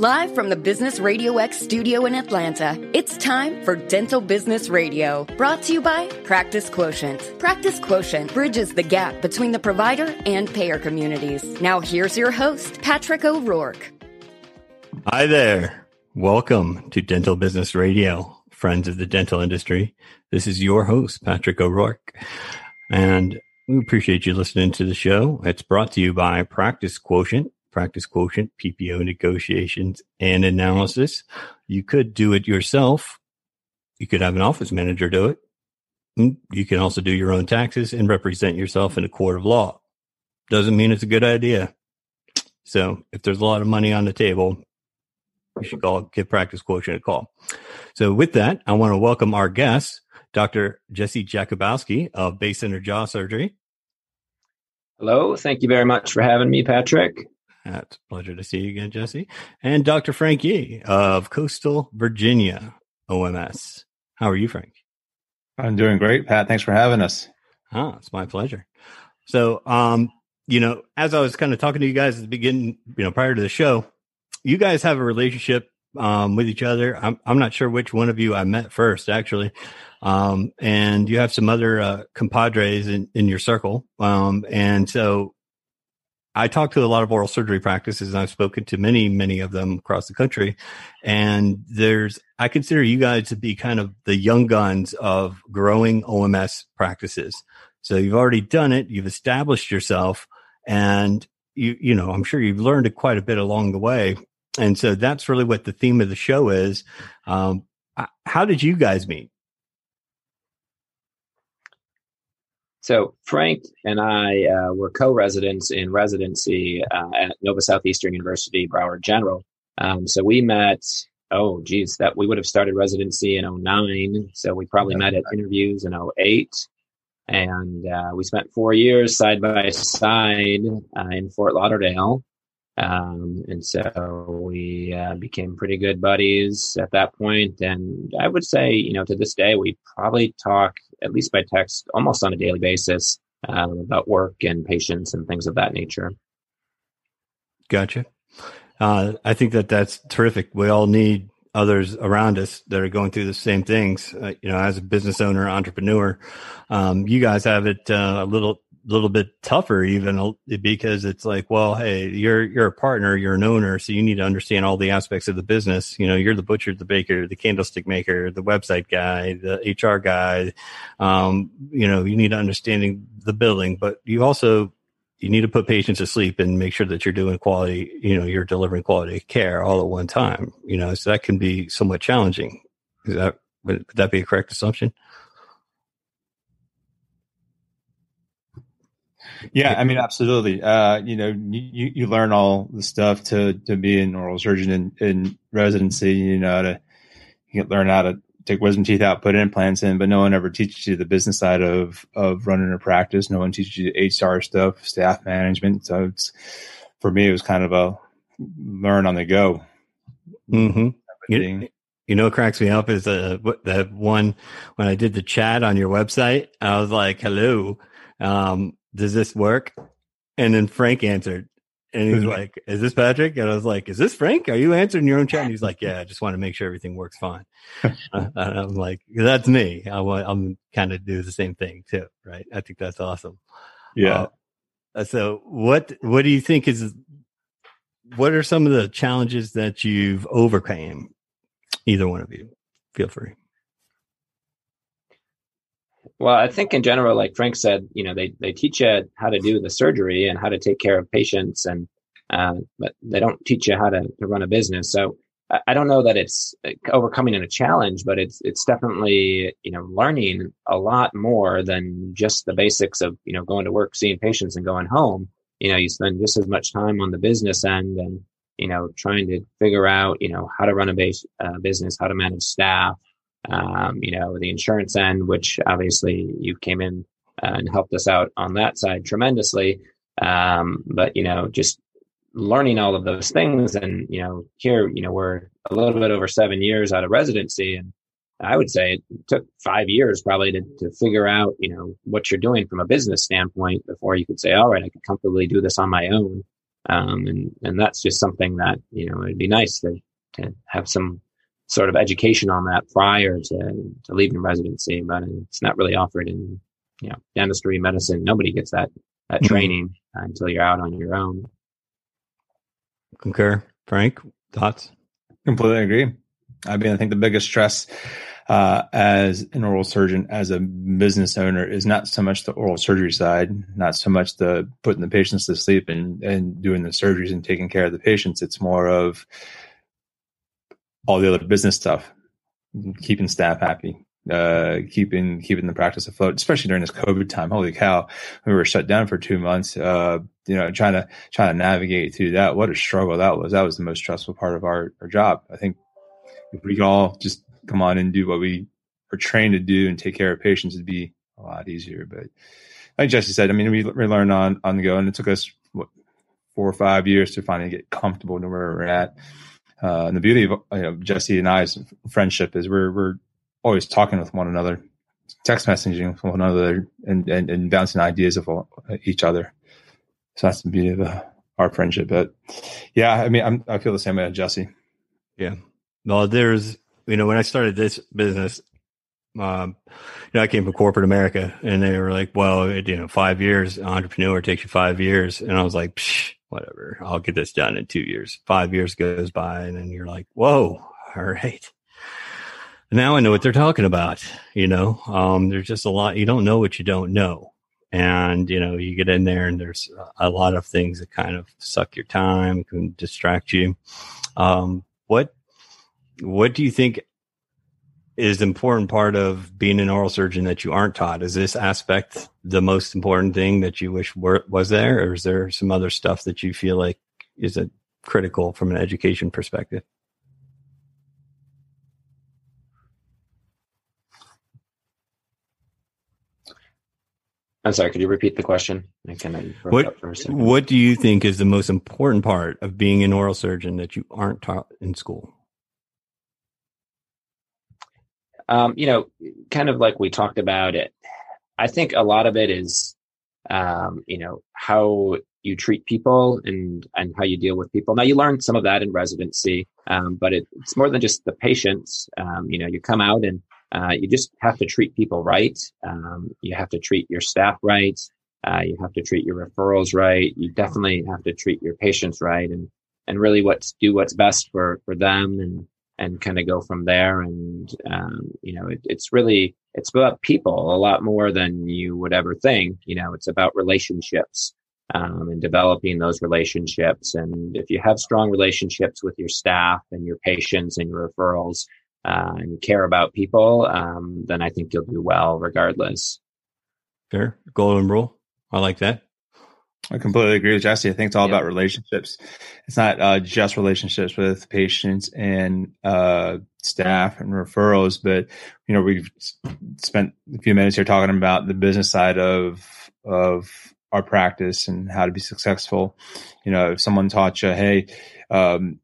Live from the Business Radio X studio in Atlanta, it's time for Dental Business Radio, brought to you by Practice Quotient. Practice Quotient bridges the gap between the provider and payer communities. Now, here's your host, Patrick O'Rourke. Hi there. Welcome to Dental Business Radio, friends of the dental industry. This is your host, Patrick O'Rourke. And we appreciate you listening to the show. It's brought to you by Practice Quotient practice quotient, PPO negotiations and analysis. You could do it yourself. You could have an office manager do it. Mm, you can also do your own taxes and represent yourself in a court of law. Doesn't mean it's a good idea. So if there's a lot of money on the table, you should call, give practice quotient a call. So with that, I want to welcome our guest, Dr. Jesse Jakubowski of Bay Center Jaw Surgery. Hello. Thank you very much for having me, Patrick. It's a pleasure to see you again, Jesse. And Dr. Frank Yee of Coastal Virginia OMS. How are you, Frank? I'm doing great, Pat. Thanks for having us. Ah, it's my pleasure. So, um, you know, as I was kind of talking to you guys at the beginning, you know, prior to the show, you guys have a relationship um, with each other. I'm I'm not sure which one of you I met first, actually, um, and you have some other uh, compadres in in your circle, um, and so I talk to a lot of oral surgery practices and I've spoken to many, many of them across the country. And there's, I consider you guys to be kind of the young guns of growing OMS practices. So you've already done it. You've established yourself and you, you know, I'm sure you've learned quite a bit along the way. And so that's really what the theme of the show is. Um, how did you guys meet? So Frank and I uh, were co-residents in residency uh, at Nova Southeastern University, Broward General. Um, so we met. Oh, geez, that we would have started residency in 09. So we probably met at interviews in 08. And uh, we spent four years side by side uh, in Fort Lauderdale. Um, and so we uh, became pretty good buddies at that point. And I would say, you know, to this day, we probably talk at least by text almost on a daily basis um, about work and patients and things of that nature. Gotcha. Uh, I think that that's terrific. We all need others around us that are going through the same things. Uh, you know, as a business owner, entrepreneur, um, you guys have it uh, a little little bit tougher even because it's like, well, hey, you're you're a partner, you're an owner, so you need to understand all the aspects of the business. You know, you're the butcher, the baker, the candlestick maker, the website guy, the HR guy. Um, you know, you need to understanding the billing, but you also you need to put patients to sleep and make sure that you're doing quality, you know, you're delivering quality care all at one time. You know, so that can be somewhat challenging. Is that would that be a correct assumption? Yeah, I mean, absolutely. Uh, you know, you, you learn all the stuff to, to be an oral surgeon in, in residency, you know, to you learn how to take wisdom teeth out, put implants in, but no one ever teaches you the business side of, of running a practice. No one teaches you HR stuff, staff management. So it's, for me, it was kind of a learn on the go. Mm-hmm. You, you know, what cracks me up is uh, that one when I did the chat on your website, I was like, hello. Um, does this work? And then Frank answered, and he was like, "Is this Patrick?" And I was like, "Is this Frank? Are you answering your own chat?" And he's like, "Yeah, I just want to make sure everything works fine." uh, I'm like, "That's me. I want. I'm kind of do the same thing too, right? I think that's awesome." Yeah. Uh, so, what what do you think is? What are some of the challenges that you've overcame? Either one of you, feel free. Well, I think in general, like Frank said, you know, they, they teach you how to do the surgery and how to take care of patients, and uh, but they don't teach you how to, to run a business. So I, don't know that it's overcoming a challenge, but it's it's definitely you know learning a lot more than just the basics of you know going to work, seeing patients, and going home. You know, you spend just as much time on the business end and you know trying to figure out you know how to run a base, uh, business, how to manage staff, um, you know, the insurance end, which obviously you came in and helped us out on that side tremendously. Um, but, you know, just learning all of those things. And, you know, here, you know, we're a little bit over seven years out of residency. And I would say it took five years probably to, to figure out, you know, what you're doing from a business standpoint before you could say, all right, I could comfortably do this on my own. Um, and, and that's just something that, you know, it'd be nice to, to have some sort of education on that prior to, to leaving residency, but it's not really offered in, you know, dentistry, medicine. Nobody gets that, that mm-hmm. training until you're out on your own. Concur. Frank, thoughts? Completely agree. I mean, I think the biggest stress uh, as an oral surgeon, as a business owner, is not so much the oral surgery side, not so much the putting the patients to sleep and, and doing the surgeries and taking care of the patients. It's more of all the other business stuff, keeping staff happy, uh, keeping keeping the practice afloat, especially during this COVID time. Holy cow, we were shut down for two months. Uh, you know, trying to trying to navigate through that. What a struggle that was. That was the most stressful part of our, our job. I think if we could all just come on and do what we are trained to do and take care of patients, it'd be a lot easier. But like Jesse said, I mean, we, we learned on, on the go and it took us what, four or five years to finally get comfortable to where we're at. Uh, and the beauty of you know, Jesse and I's friendship is we're, we're always talking with one another, text messaging with one another and, and, and bouncing ideas of each other. So that's the beauty of uh, our friendship. But yeah, I mean, I'm, I feel the same way Jesse. Yeah. Well, there's you know, when I started this business, um, you know, I came from corporate America and they were like, well, you know, five years, entrepreneur takes you five years. And I was like, whatever, I'll get this done in two years. Five years goes by and then you're like, whoa, all right. Now I know what they're talking about. You know, um, there's just a lot, you don't know what you don't know. And, you know, you get in there and there's a lot of things that kind of suck your time, can distract you. Um, what what do you think is the important part of being an oral surgeon that you aren't taught? Is this aspect the most important thing that you wish were, was there, or is there some other stuff that you feel like is a critical from an education perspective? I'm sorry, could you repeat the question? I of what, what do you think is the most important part of being an oral surgeon that you aren't taught in school? Um, you know, kind of like we talked about it. I think a lot of it is, um, you know, how you treat people and and how you deal with people. Now you learn some of that in residency, um, but it, it's more than just the patients. Um, you know, you come out and uh, you just have to treat people right. Um, you have to treat your staff right. Uh, you have to treat your referrals right. You definitely have to treat your patients right, and and really what's do what's best for for them and and kind of go from there. And, um, you know, it, it's really, it's about people a lot more than you would ever think. You know, it's about relationships. Um, and developing those relationships. And if you have strong relationships with your staff and your patients and your referrals, uh, and you care about people, um, then I think you'll do well regardless. Fair. Golden rule. I like that. I completely agree with Jesse. I think it's all about relationships. It's not uh, just relationships with patients and uh, staff and referrals, but you know we've spent a few minutes here talking about the business side of of our practice and how to be successful. You know, if someone taught you, hey, um,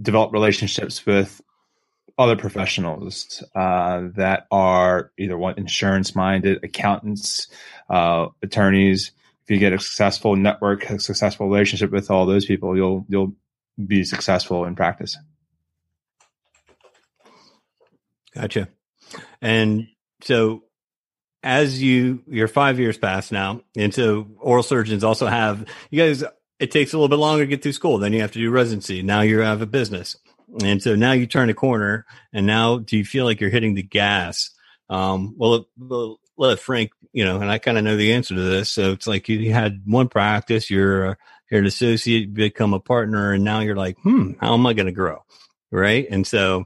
develop relationships with other professionals uh, that are either one insurance minded, accountants, uh, you get a successful network, a successful relationship with all those people, you'll you'll be successful in practice. Gotcha. And so as you you're five years past now, and so oral surgeons also have you guys it takes a little bit longer to get through school. Then you have to do residency. Now you have a business. And so now you turn a corner and now do you feel like you're hitting the gas? Um, well, well, let Frank, you know, and I kind of know the answer to this. So it's like you had one practice, you're, you're an associate, become a partner, and now you're like, hmm, how am I going to grow? Right. And so,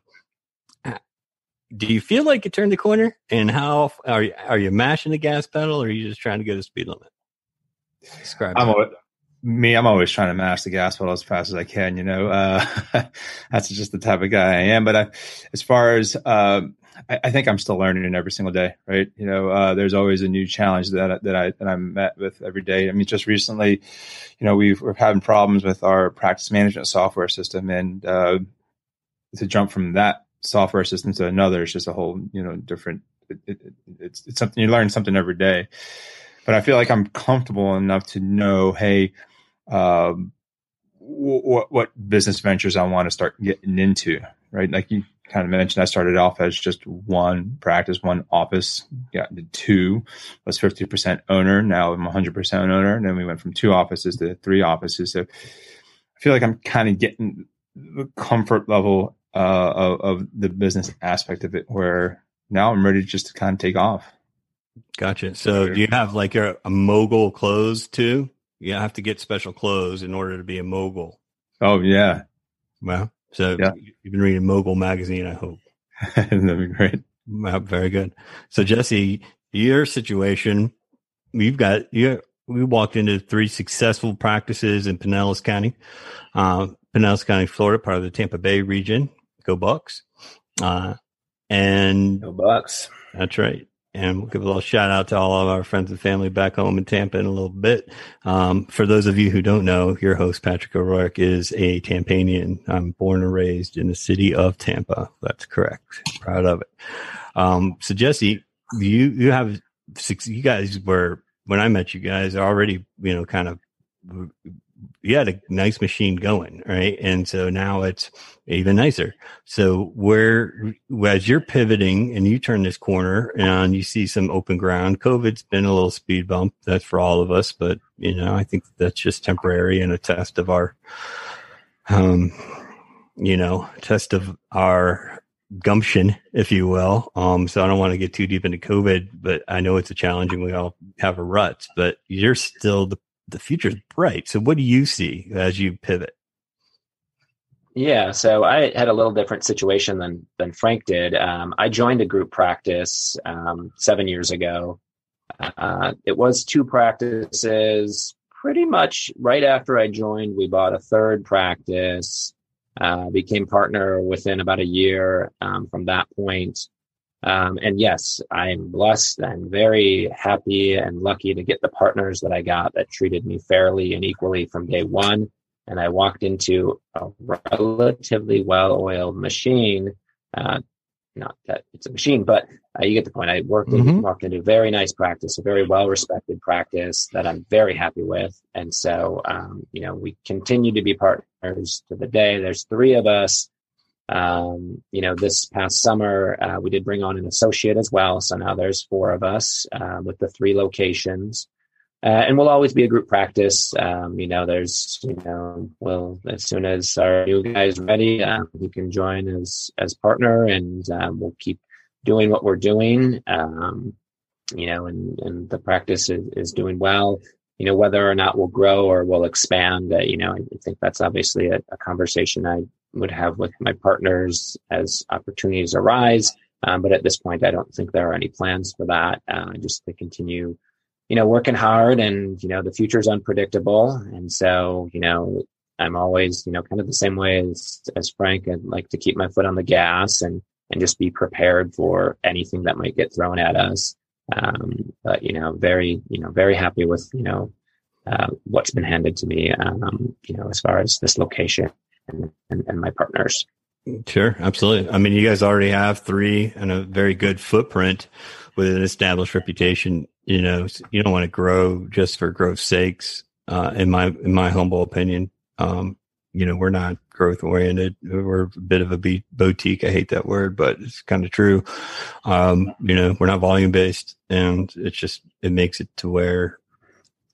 do you feel like you turned the corner? And how are you, are you mashing the gas pedal or are you just trying to go the speed limit? Describe I'm always, me, I'm always trying to mash the gas pedal as fast as I can, you know, uh, that's just the type of guy I am. But I, as far as, uh, I, I, think I'm still learning every single day, right? You know, uh, there's always a new challenge that that I that I'm met with every day. I mean, just recently, you know, we've we're having problems with our practice management software system, and uh, to jump from that software system to another is just a whole, you know, different. It, it, it's it's something you learn something every day, but I feel like I'm comfortable enough to know, hey. Um, what what business ventures I want to start getting into, right? Like you kind of mentioned, I started off as just one practice, one office, got to two, was 50% owner. Now I'm 100% owner. And then we went from two offices to three offices. So I feel like I'm kind of getting the comfort level uh, of, of the business aspect of it where now I'm ready just to kind of take off. Gotcha. So do you have like a, a mogul clothes too? You have to get special clothes in order to be a mogul. Oh yeah. Well, so yeah. you've been reading Mogul magazine, I hope. That'd be great. Very good. So Jesse, your situation, you've got you. We walked into three successful practices in Pinellas County, uh, Pinellas County, Florida, part of the Tampa Bay region. Go Bucs! Uh, and Go Bucs! That's right and we'll give a little shout out to all of our friends and family back home in Tampa in a little bit. Um, for those of you who don't know, your host Patrick O'Rourke is a Tampanian. I'm born and raised in the city of Tampa. That's correct. Proud of it. Um, so Jesse, you you have six. You guys were when I met you guys already, you know, kind of you had a nice machine going, right? And so now it's even nicer. So where, as you're pivoting and you turn this corner and you see some open ground, COVID's been a little speed bump. That's for all of us, but you know, I think that's just temporary and a test of our, um, you know, test of our gumption, if you will. Um, so I don't want to get too deep into COVID, but I know it's a challenge and We all have a rut, but you're still the the future's bright. So what do you see as you pivot? Yeah, so I had a little different situation than than Frank did. Um, I joined a group practice um, seven years ago. Uh, it was two practices. Pretty much right after I joined, we bought a third practice. Uh, became partner within about a year um, from that point. Um, and yes, I'm blessed. I'm very happy and lucky to get the partners that I got that treated me fairly and equally from day one. And I walked into a relatively well oiled machine. Uh, not that it's a machine, but uh, you get the point. I worked in, mm-hmm. walked into a very nice practice, a very well respected practice that I'm very happy with. And so, um, you know, we continue to be partners to the day. There's three of us um, you know, this past summer, uh, we did bring on an associate as well. So now there's four of us uh, with the three locations. Uh, and we'll always be a group practice. Um, you know, there's, you know, well, as soon as our new guy is ready, um, he can join as as partner, and um, we'll keep doing what we're doing. Um, you know, and and the practice is, is doing well you know whether or not we'll grow or we'll expand uh, you know i think that's obviously a, a, conversation i would have with my partners as opportunities arise. Um, but at this point, I don't think there are any plans for that. Uh, just to continue, you know, working hard and, you know, the future is unpredictable. And so, you know, I'm always, you know, kind of the same way as, as Frank. I'd like to keep my foot on the gas and, and just be prepared for anything that might get thrown at us. Um, but, you know, very, you know, very happy with, you know, uh, what's been handed to me, um, you know, as far as this location and, and, and my partners. Sure, absolutely. I mean, you guys already have three and a very good footprint with an established reputation. You know, you don't want to grow just for growth's sakes. Uh, in my in my humble opinion, um, you know, we're not growth oriented. We're a bit of a be- boutique. I hate that word, but it's kind of true. Um, you know, we're not volume based, and it's just it makes it to where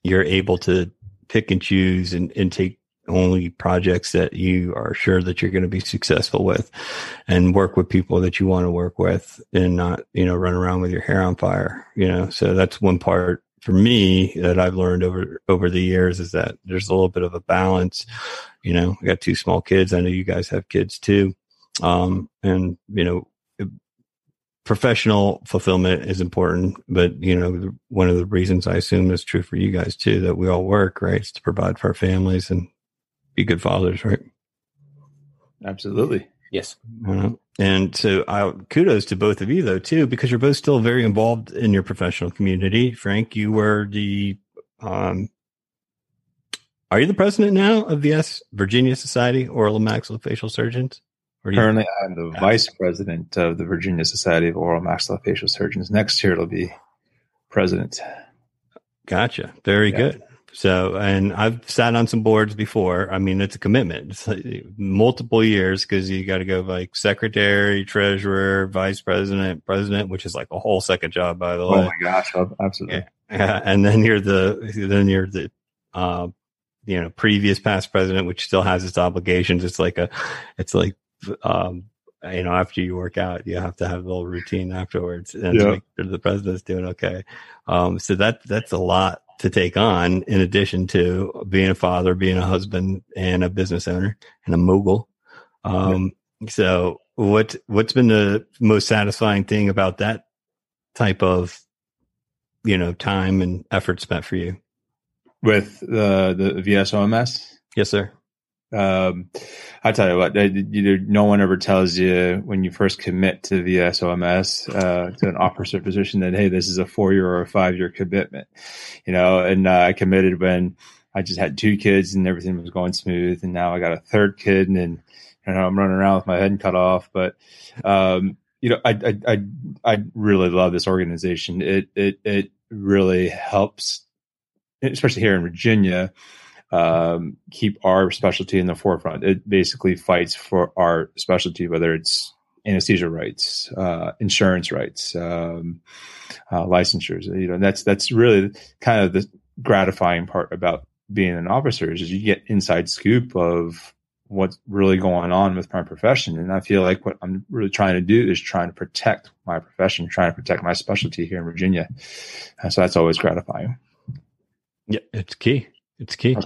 you're able to pick and choose and, and take only projects that you are sure that you're going to be successful with and work with people that you want to work with and not, you know, run around with your hair on fire, you know. So that's one part for me that I've learned over over the years is that there's a little bit of a balance. You know, I got two small kids. I know you guys have kids too. Um, and you know, professional fulfillment is important, but you know, one of the reasons I assume is true for you guys too that we all work, right? Is to provide for our families and be good fathers, right? Absolutely. Yes. Uh, and so, I, kudos to both of you, though, too, because you're both still very involved in your professional community. Frank, you were the, um, are you the president now of the S Virginia Society Oral and Maxillofacial Surgeons? Currently, you- I'm the vice president of the Virginia Society of Oral Maxillofacial Surgeons. Next year, it'll be president. Gotcha. Very yeah. good. So, and I've sat on some boards before. I mean, it's a commitment. It's like multiple years because you got to go like secretary, treasurer, vice president, president, which is like a whole second job, by the way. Oh my gosh, absolutely. Yeah. And then you're the, then you're the, uh, you know, previous past president, which still has its obligations. It's like a, it's like, um, you know, after you work out, you have to have a little routine afterwards and Yeah. make sure the president's doing okay. Um, so that, that's a lot to take on in addition to being a father, being a husband and a business owner and a mogul. Um, so what, what's been the most satisfying thing about that type of, you know, time and effort spent for you? With the the VSOMS, Yes, sir. Um, I tell you what, you no one ever tells you when you first commit to the SOMS uh, to an officer position that hey, this is a four year or a five year commitment, you know. And uh, I committed when I just had two kids and everything was going smooth, and now I got a third kid, and, and I'm running around with my head cut off. But um, you know, I, I I I really love this organization. It it it really helps, especially here in Virginia um, keep our specialty in the forefront. It basically fights for our specialty, whether it's anesthesia rights, uh, insurance rights, um, uh, licensures. You know, that's that's really kind of the gratifying part about being an officer is you get inside scoop of what's really going on with my profession. And I feel like what I'm really trying to do is trying to protect my profession, trying to protect my specialty here in Virginia. So that's always gratifying. Yeah, it's key. It's key.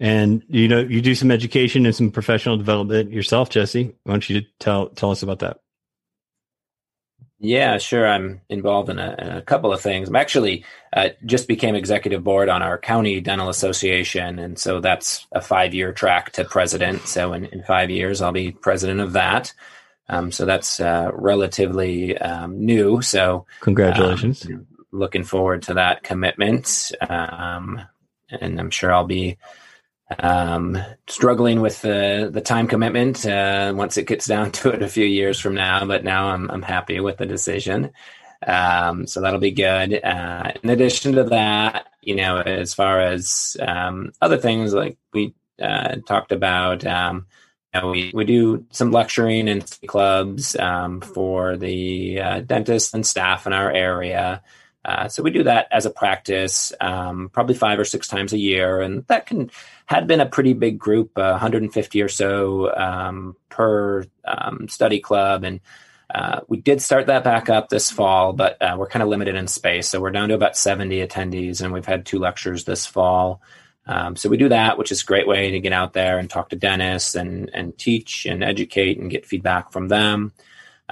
And you know, you do some education and some professional development yourself, Jesse. Why don't you tell tell us about that? Yeah, sure. I'm involved in a, in a couple of things. I'm actually uh, just became executive board on our county dental association, and so that's a five year track to president. So in, in five years, I'll be president of that. Um, so that's uh, relatively um, new. So Congratulations. um, looking forward to that commitment, um, and I'm sure I'll be um, struggling with the the time commitment uh, once it gets down to it a few years from now. But now I'm I'm happy with the decision, um, so that'll be good. Uh, in addition to that, you know, as far as um, other things like we uh, talked about. Um, you know, we, we do some lecturing in clubs um, for the uh, dentists and staff in our area. Uh, so we do that as a practice, um, probably five or six times a year, and that can had been a pretty big group, uh, 150 or so um, per um, study club, and uh, we did start that back up this fall, but uh, we're kind of limited in space, so we're down to about 70 attendees, and we've had two lectures this fall. Um, so we do that, which is a great way to get out there and talk to dentists and and teach and educate and get feedback from them.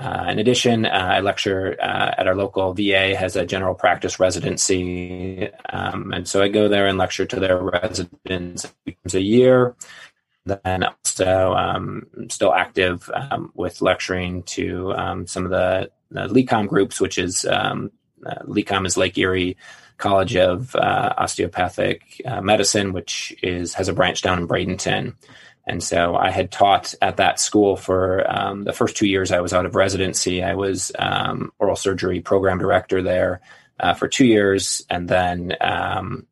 Uh, in addition, uh, I lecture uh, at our local VA has a general practice residency, um, and so I go there and lecture to their residents a year. Then also um, still active um, with lecturing to um, some of the, the LECOM groups, which is um, uh, LECOM is Lake Erie College of uh, Osteopathic Medicine, which is has a branch down in Bradenton. And so I had taught at that school for um, the first two years I was out of residency. I was um, oral surgery program director there uh, for two years. And then um,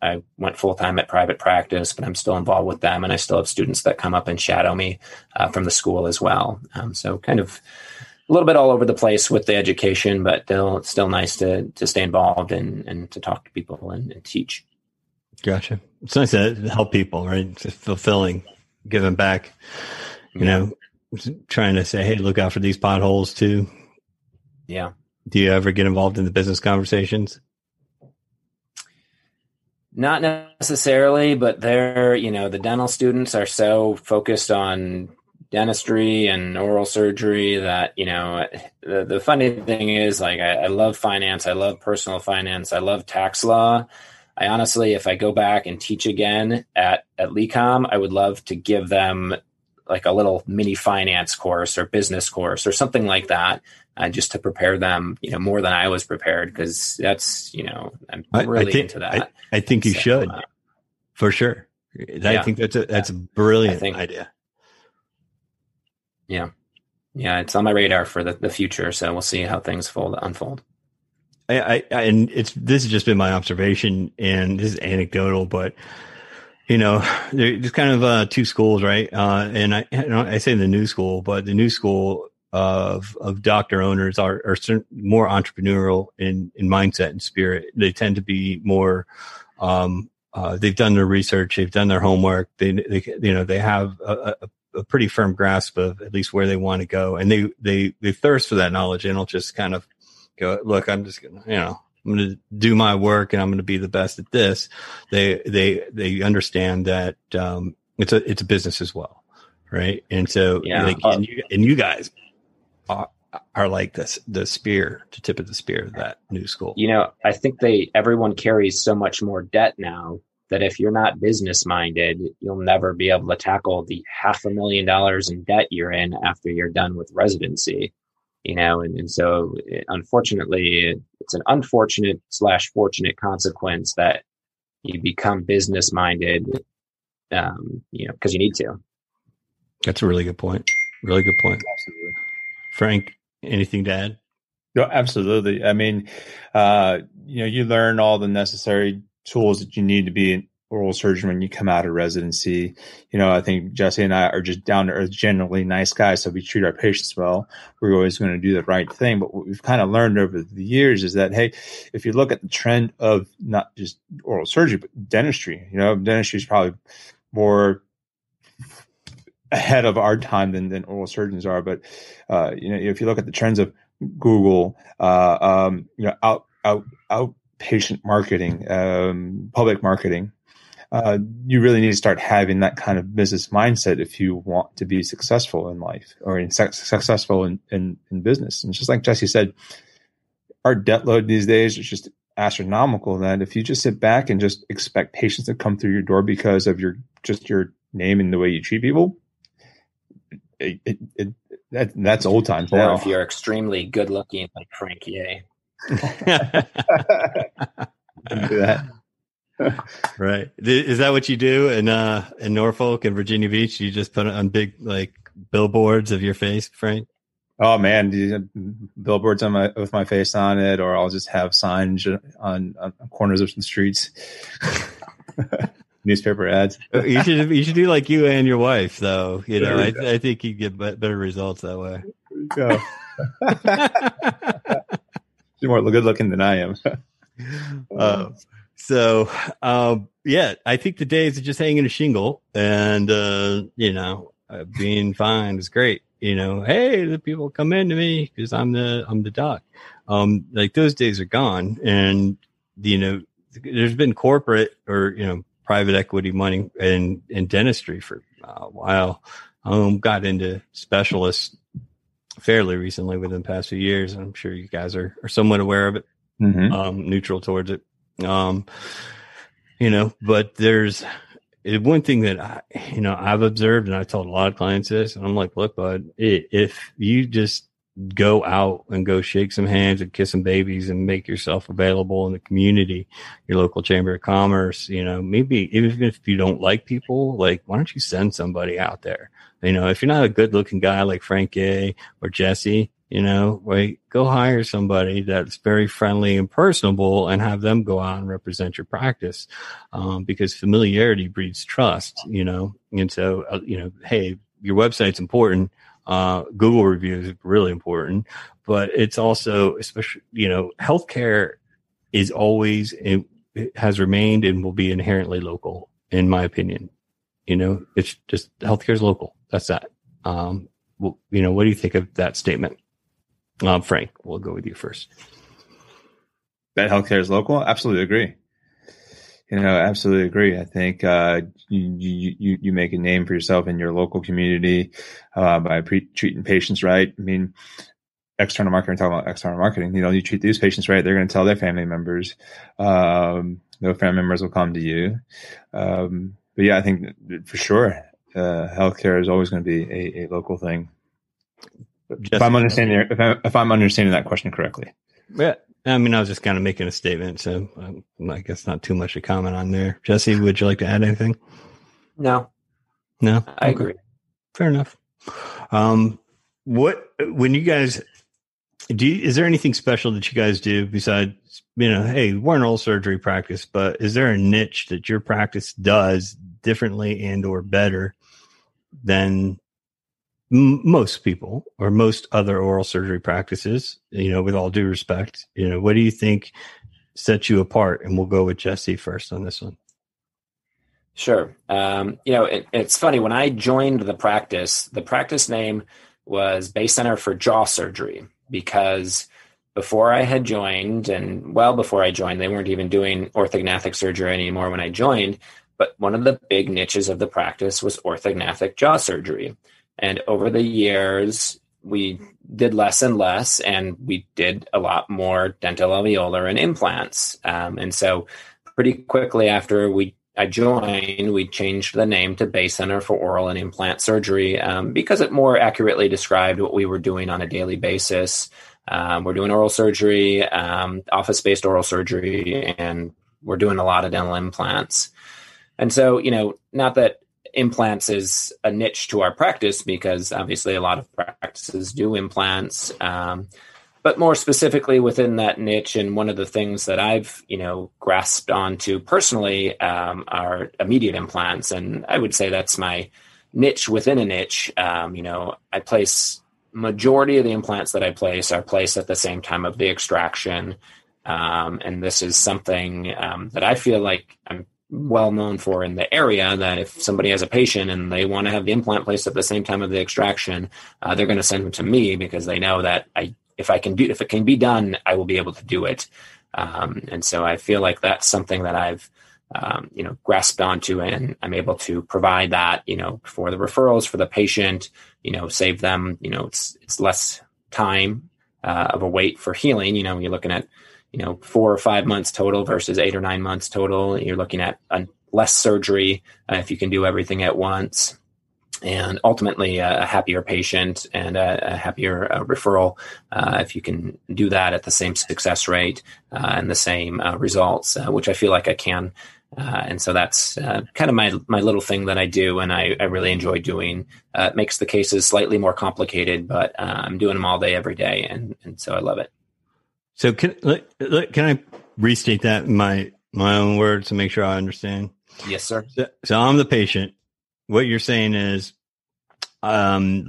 I went full time at private practice, but I'm still involved with them. And I still have students that come up and shadow me uh, from the school as well. Um, so kind of a little bit all over the place with the education, but still, still nice to, to stay involved and, and to talk to people and, and teach. Gotcha. It's nice to help people, right? It's fulfilling, giving back. You know, trying to say, "Hey, look out for these potholes too." Yeah. Do you ever get involved in the business conversations? Not necessarily, but they're, you know, the dental students are so focused on dentistry and oral surgery that, you know, the, the funny thing is like, I, I love finance. I love personal finance. I love tax law. I honestly, if I go back and teach again at, at LECOM, I would love to give them like a little mini finance course or business course or something like that, uh, just to prepare them, you know, more than I was prepared because that's, you know, I'm I- I really think- into that. I think you So, should, uh, for sure. I Yeah. think that's a that's a brilliant think- idea. Yeah, yeah, it's on my radar for the, the future. So we'll see how things fold unfold. I, I, and it's this has just been my observation, and this is anecdotal, but you know, there's kind of uh, two schools, right? Uh, and I, I say the new school, but the new school of of doctor owners are are more entrepreneurial in in mindset and spirit. They tend to be more. Um, uh, they've done their research, they've done their homework. They, they you know, they have a, a, a pretty firm grasp of at least where they want to go, and they they they thirst for that knowledge, and they'll just kind of go, look, I'm just gonna, you know, I'm going to do my work and I'm going to be the best at this. They, they, they understand that, um, it's a, it's a business as well. Right. And so, yeah. Like, and, you, and you guys are, are like this, the spear, to tip of the spear of that new school. You know, I think they, everyone carries so much more debt now that if you're not business minded, you'll never be able to tackle the half a million dollars in debt you're in after you're done with residency you know, and, and so it, unfortunately, it, it's an unfortunate slash fortunate consequence that you become business minded, um, you know, because you need to. That's a really good point. Really good point. Absolutely. Frank, anything to add? No, absolutely. I mean, uh, you know, you learn all the necessary tools that you need to be oral surgeon when you come out of residency. You know, I think Jesse and I are just down to earth, generally nice guys. So we treat our patients well. We're always going to do the right thing. But what we've kind of learned over the years is that, hey, if you look at the trend of not just oral surgery, but dentistry, you know, dentistry is probably more ahead of our time than, than oral surgeons are. But, uh, you know, if you look at the trends of Google, uh, um, you know, out, out, outpatient marketing, um, public marketing, uh, you really need to start having that kind of business mindset if you want to be successful in life or in successful in, in, in business. And just like Jesse said, our debt load these days is just astronomical that if you just sit back and just expect patients to come through your door because of your just your name and the way you treat people, it, it, it that, that's old times or now. if you're extremely good looking like Frank Yee. right. Is that what you do in uh in Norfolk and Virginia Beach? You just put on big like billboards of your face, Frank? Oh man, billboards on my with my face on it, or I'll just have signs on, on corners of some streets. Newspaper ads. Uh, you should you should do like you and your wife, though. You know, I, I, think you get better results that way. Go. She's more good looking than I am. Uh, so, um, yeah, I think the days of just hanging a shingle and, uh, you know, uh, being fine is great. You know, hey, the people come into me because I'm the, I'm the doc. Um, like those days are gone. And, you know, there's been corporate or, you know, private equity money in, in dentistry for a while. Um, got into specialists fairly recently within the past few years. I'm sure you guys are, are somewhat aware of it, mm-hmm. um, neutral towards it. Um, you know, but there's one thing that I, you know, I've observed, and I told a lot of clients this, and I'm like, look, bud, if you just go out and go shake some hands and kiss some babies and make yourself available in the community, your local chamber of commerce, you know, maybe even if you don't like people, like, why don't you send somebody out there? You know, if you're not a good looking guy like Frank A or Jesse, you know, right? Go hire somebody that's very friendly and personable and have them go out and represent your practice. Um, because familiarity breeds trust, you know? And so, uh, you know, hey, your website's important. Uh, Google reviews is really important, but it's also, especially, you know, healthcare is always, it, it has remained and will be inherently local, in my opinion. You know, it's just healthcare is local. That's that. Um, well, you know, what do you think of that statement? Um, Frank, we'll go with you first. That healthcare is local. Absolutely agree. You know, absolutely agree. I think uh, you, you you make a name for yourself in your local community uh, by pre- treating patients right. I mean, external marketing. Talking about external marketing. You know, you treat these patients right, they're going to tell their family members. Um, no family members will come to you. Um, but yeah, I think for sure, uh, healthcare is always going to be a, a local thing. Just if I'm understanding if I'm, if I'm understanding that question correctly. Yeah, I mean, I was just kind of making a statement, so um, I guess not too much to comment on there. Jesse, would you like to add anything? No, no, I okay. agree. Fair enough. Um, what when you guys do you, is there anything special that you guys do besides you know hey we're an oral surgery practice but is there a niche that your practice does differently and or better than m- most people or most other oral surgery practices you know with all due respect you know what do you think sets you apart and we'll go with jesse first on this one Sure. Um, you know, it, it's funny when I joined the practice, the practice name was Bay Center for Jaw Surgery because before I had joined, and well before I joined, they weren't even doing orthognathic surgery anymore when I joined. But one of the big niches of the practice was orthognathic jaw surgery. And over the years, we did less and less, and we did a lot more dentoalveolar and implants. Um, and so, pretty quickly after we I joined, we changed the name to Bay Center for Oral and Implant Surgery um, because it more accurately described what we were doing on a daily basis. Um, we're doing oral surgery, um, office based oral surgery, and we're doing a lot of dental implants. And so, you know, not that implants is a niche to our practice because obviously a lot of practices do implants. Um, but more specifically within that niche and one of the things that i've you know grasped onto personally um, are immediate implants and i would say that's my niche within a niche um, you know i place majority of the implants that i place are placed at the same time of the extraction um, and this is something um, that i feel like i'm well known for in the area that if somebody has a patient and they want to have the implant placed at the same time of the extraction, uh, they're going to send them to me because they know that I if I can do if it can be done, I will be able to do it. Um, and so I feel like that's something that I've um, you know grasped onto, and I'm able to provide that you know for the referrals for the patient. You know, save them. You know, it's it's less time uh, of a wait for healing. You know, you're looking at you know four or five months total versus eight or nine months total. You're looking at a, less surgery uh, if you can do everything at once and ultimately a, happier patient and a, a happier uh, referral uh, if you can do that at the same success rate uh, and the same uh, results, uh, which I feel like I can. Uh, and so that's kind of my my little thing that I do, and I, I really enjoy doing. it makes the cases slightly more complicated, but I'm doing them all day, every day, and and so I love it. So can can I restate that in my my own words to make sure I understand? Yes, sir. So, so I'm the patient what you're saying is, um,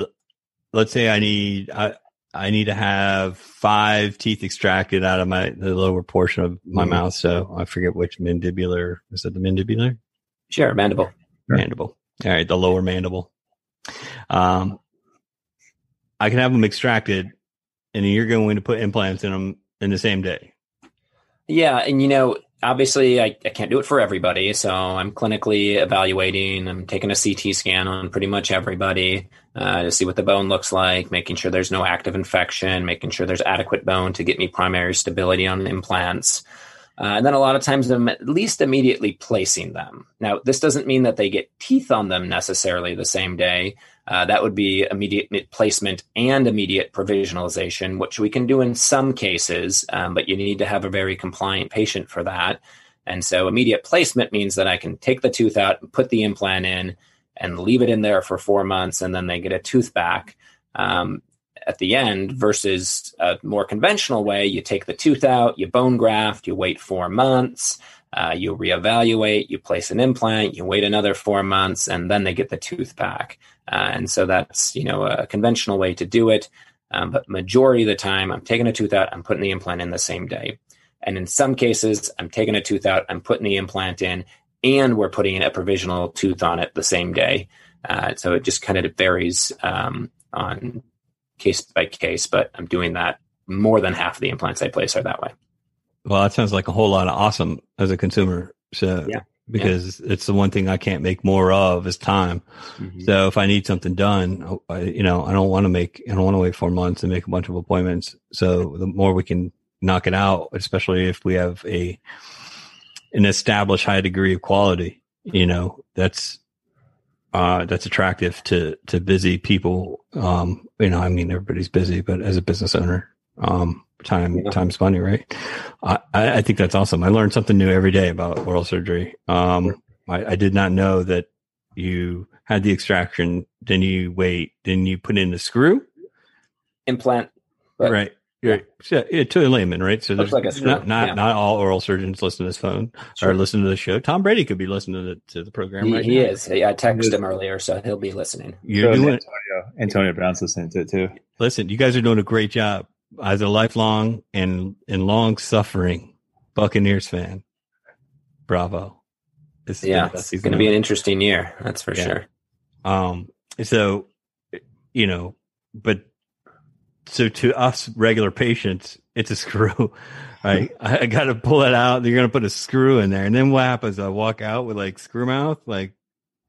let's say I need I, I need to have five teeth extracted out of my the lower portion of my mm-hmm. mouth. So I forget which mandibular is it the mandibular? Sure, mandible. Mandible. All right, the lower mandible. Um, I can have them extracted, and you're going to put implants in them in the same day. Yeah, and you know, obviously I, I can't do it for everybody so i'm clinically evaluating. I'm taking a ct scan on pretty much everybody uh, to see what the bone looks like making sure there's no active infection making sure there's adequate bone to get me primary stability on the implants. Uh, and then a lot of times i'm at least immediately placing them. Now this doesn't mean that they get teeth on them necessarily the same day uh, that would be immediate placement and immediate provisionalization, which we can do in some cases, um, but you need to have a very compliant patient for that. And so immediate placement means that I can take the tooth out and put the implant in and leave it in there for four months, and then they get a tooth back um, at the end versus a more conventional way. You take the tooth out, you bone graft, you wait four months. Uh, you reevaluate, you place an implant, you wait another four months, and then they get the tooth back. Uh, and so that's you know a conventional way to do it. Um, but majority of the time, I'm taking a tooth out, I'm putting the implant in the same day. And in some cases, I'm taking a tooth out, I'm putting the implant in, and we're putting a provisional tooth on it the same day. Uh, so it just kind of varies um, on case by case, but I'm doing that more than half of the implants I place are that way. Well, that sounds like a whole lot of awesome as a consumer. So yeah because yeah. it's the one thing I can't make more of is time. Mm-hmm. So if I need something done, I, you know, I don't want to make, I don't want to wait four months and make a bunch of appointments. So the more we can knock it out, especially if we have a, an established high degree of quality, you know, that's, uh, that's attractive to, to busy people. Um, you know, I mean, everybody's busy, but as a business owner, um, time yeah. time's money, right? I, I think that's awesome. I learned something new every day about oral surgery. Um, I, I did not know that you had the extraction, then you wait, then you put in the screw implant. But, right. Yeah, yeah, yeah, to a layman, right? So Looks there's like a screw, not not, yeah. not all oral surgeons listen to this phone Sure. or listen to the show. Tom Brady could be listening to the, to the program He, right he now. is. He- I texted him earlier, so he'll be listening. You're So doing Antonio, Antonio Brown's listening to it too. listen. You guys are doing a great job as a lifelong and and long suffering Buccaneers fan. Bravo. This is Yeah, it's going to be an interesting year. That's for Yeah. sure. Um, so, you know, but so to us regular patients, it's a screw. I, I got to pull it out. You're going to put a screw in there, and then what happens? I walk out with like screw mouth, like,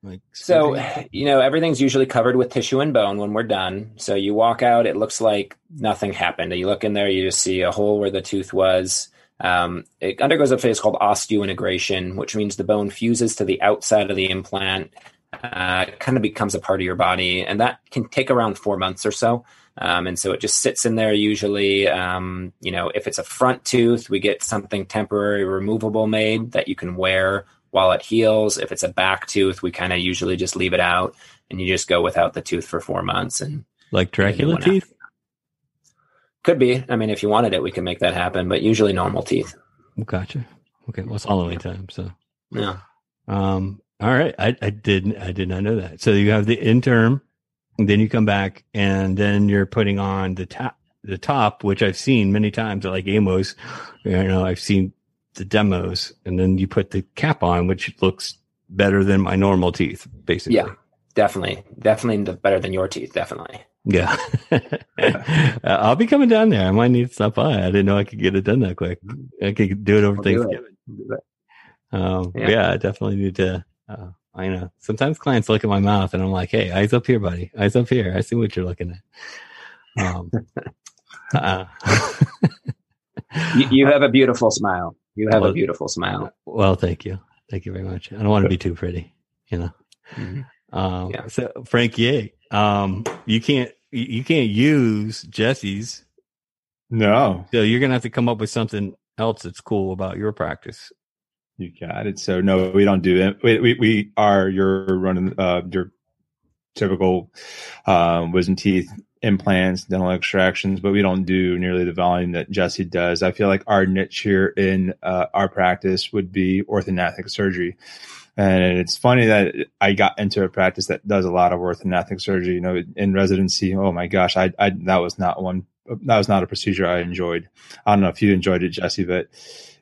like. So, you know, everything's usually covered with tissue and bone when we're done. So you walk out, it looks like nothing happened. You look in there, you just see a hole where the tooth was. Um, it undergoes a phase called osteointegration, which means the bone fuses to the outside of the implant, uh, kind of becomes a part of your body, and that can take around four months or so. Um, and so it just sits in there usually. Um, you know, if it's a front tooth, we get something temporary removable made that you can wear while it heals. If it's a back tooth, we kind of usually just leave it out and you just go without the tooth for four months. And like Dracula teeth. could be, I mean, if you wanted it, we could make that happen, but usually normal teeth. Gotcha. Okay, well, it's Halloween time, so. Yeah. Um. All right. I, I didn't. I did not know that. So you have the interim, then you come back, and then you're putting on the top, the top, which I've seen many times like Amos. You know, I've seen the demos, and then you put the cap on, which looks better than my normal teeth, basically. Yeah. Definitely. Definitely better than your teeth. Definitely. Yeah. Uh, I'll be coming down there. I might need to stop by. I didn't know I could get it done that quick. I could do it over We'll it. Thanksgiving. Um, Yeah. yeah. I definitely need to. Uh, I know sometimes clients look at my mouth and I'm like, "Hey, eyes up here, buddy. Eyes up here. I see what you're looking at." Um, uh, You, you have a beautiful smile. You have Well- a beautiful smile. well, thank you, thank you very much. I don't want to be too pretty, you know. Mhm. Um, Yeah. So Frank Yee, um, you can't you you can't use Jesse's, No, so you're gonna have to come up with something else that's cool about your practice. you got it. So no, we don't do it. We we, we are your running uh your typical um, wisdom teeth implants, dental extractions, but we don't do nearly the volume that Jesse does. I feel like our niche here in uh, our practice would be orthognathic surgery. And it's funny that I got into a practice that does a lot of orthognathic surgery. You know, in residency, oh my gosh, I, I that was not one. That was not a procedure I enjoyed. I don't know if you enjoyed it, Jesse, but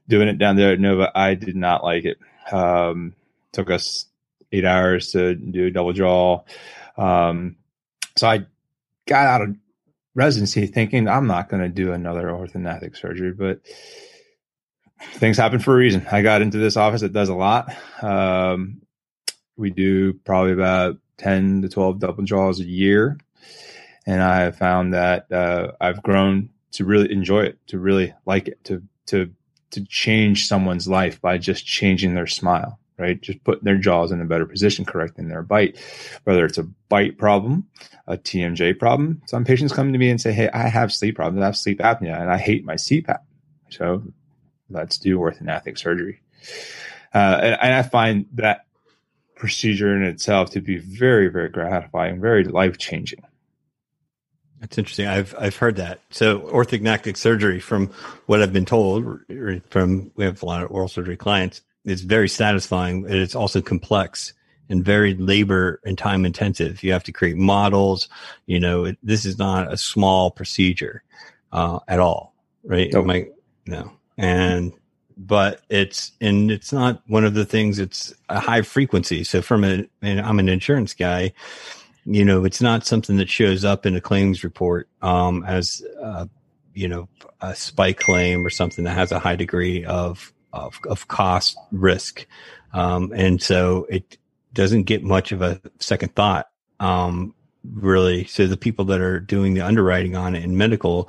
doing it down there at Nova, I did not like it. Um, took us eight hours to do a double jaw. Um, so I got out of residency thinking I'm not going to do another orthognathic surgery, but things happen for a reason. I got into this office that does a lot. Um, we do probably about 10 to 12 double jaws a year. And I have found that uh, I've grown to really enjoy it, to really like it, to, to, to change someone's life by just changing their smile, right? Just putting their jaws in a better position, correcting their bite, whether it's a bite problem, a TMJ problem. Some patients come to me and say, Hey, I have sleep problems. I have sleep apnea and I hate my CPAP. So let's do orthognathic surgery. Uh, and, and I find that procedure in itself to be very, very gratifying, very life changing. That's interesting. I've I've heard that. So orthognathic surgery, from what I've been told, from we have a lot of oral surgery clients, is very satisfying. and It's also complex and very labor and time intensive. You have to create models. You know, it, this is not a small procedure uh, at all, right? Nope. My, no, and but it's and it's not one of the things. It's a high frequency. So from a, and I'm an insurance guy you know, it's not something that shows up in a claims report um, as, uh, you know, a spike claim or something that has a high degree of of, of cost risk, um, and so it doesn't get much of a second thought, um, really. So the people that are doing the underwriting on it in medical,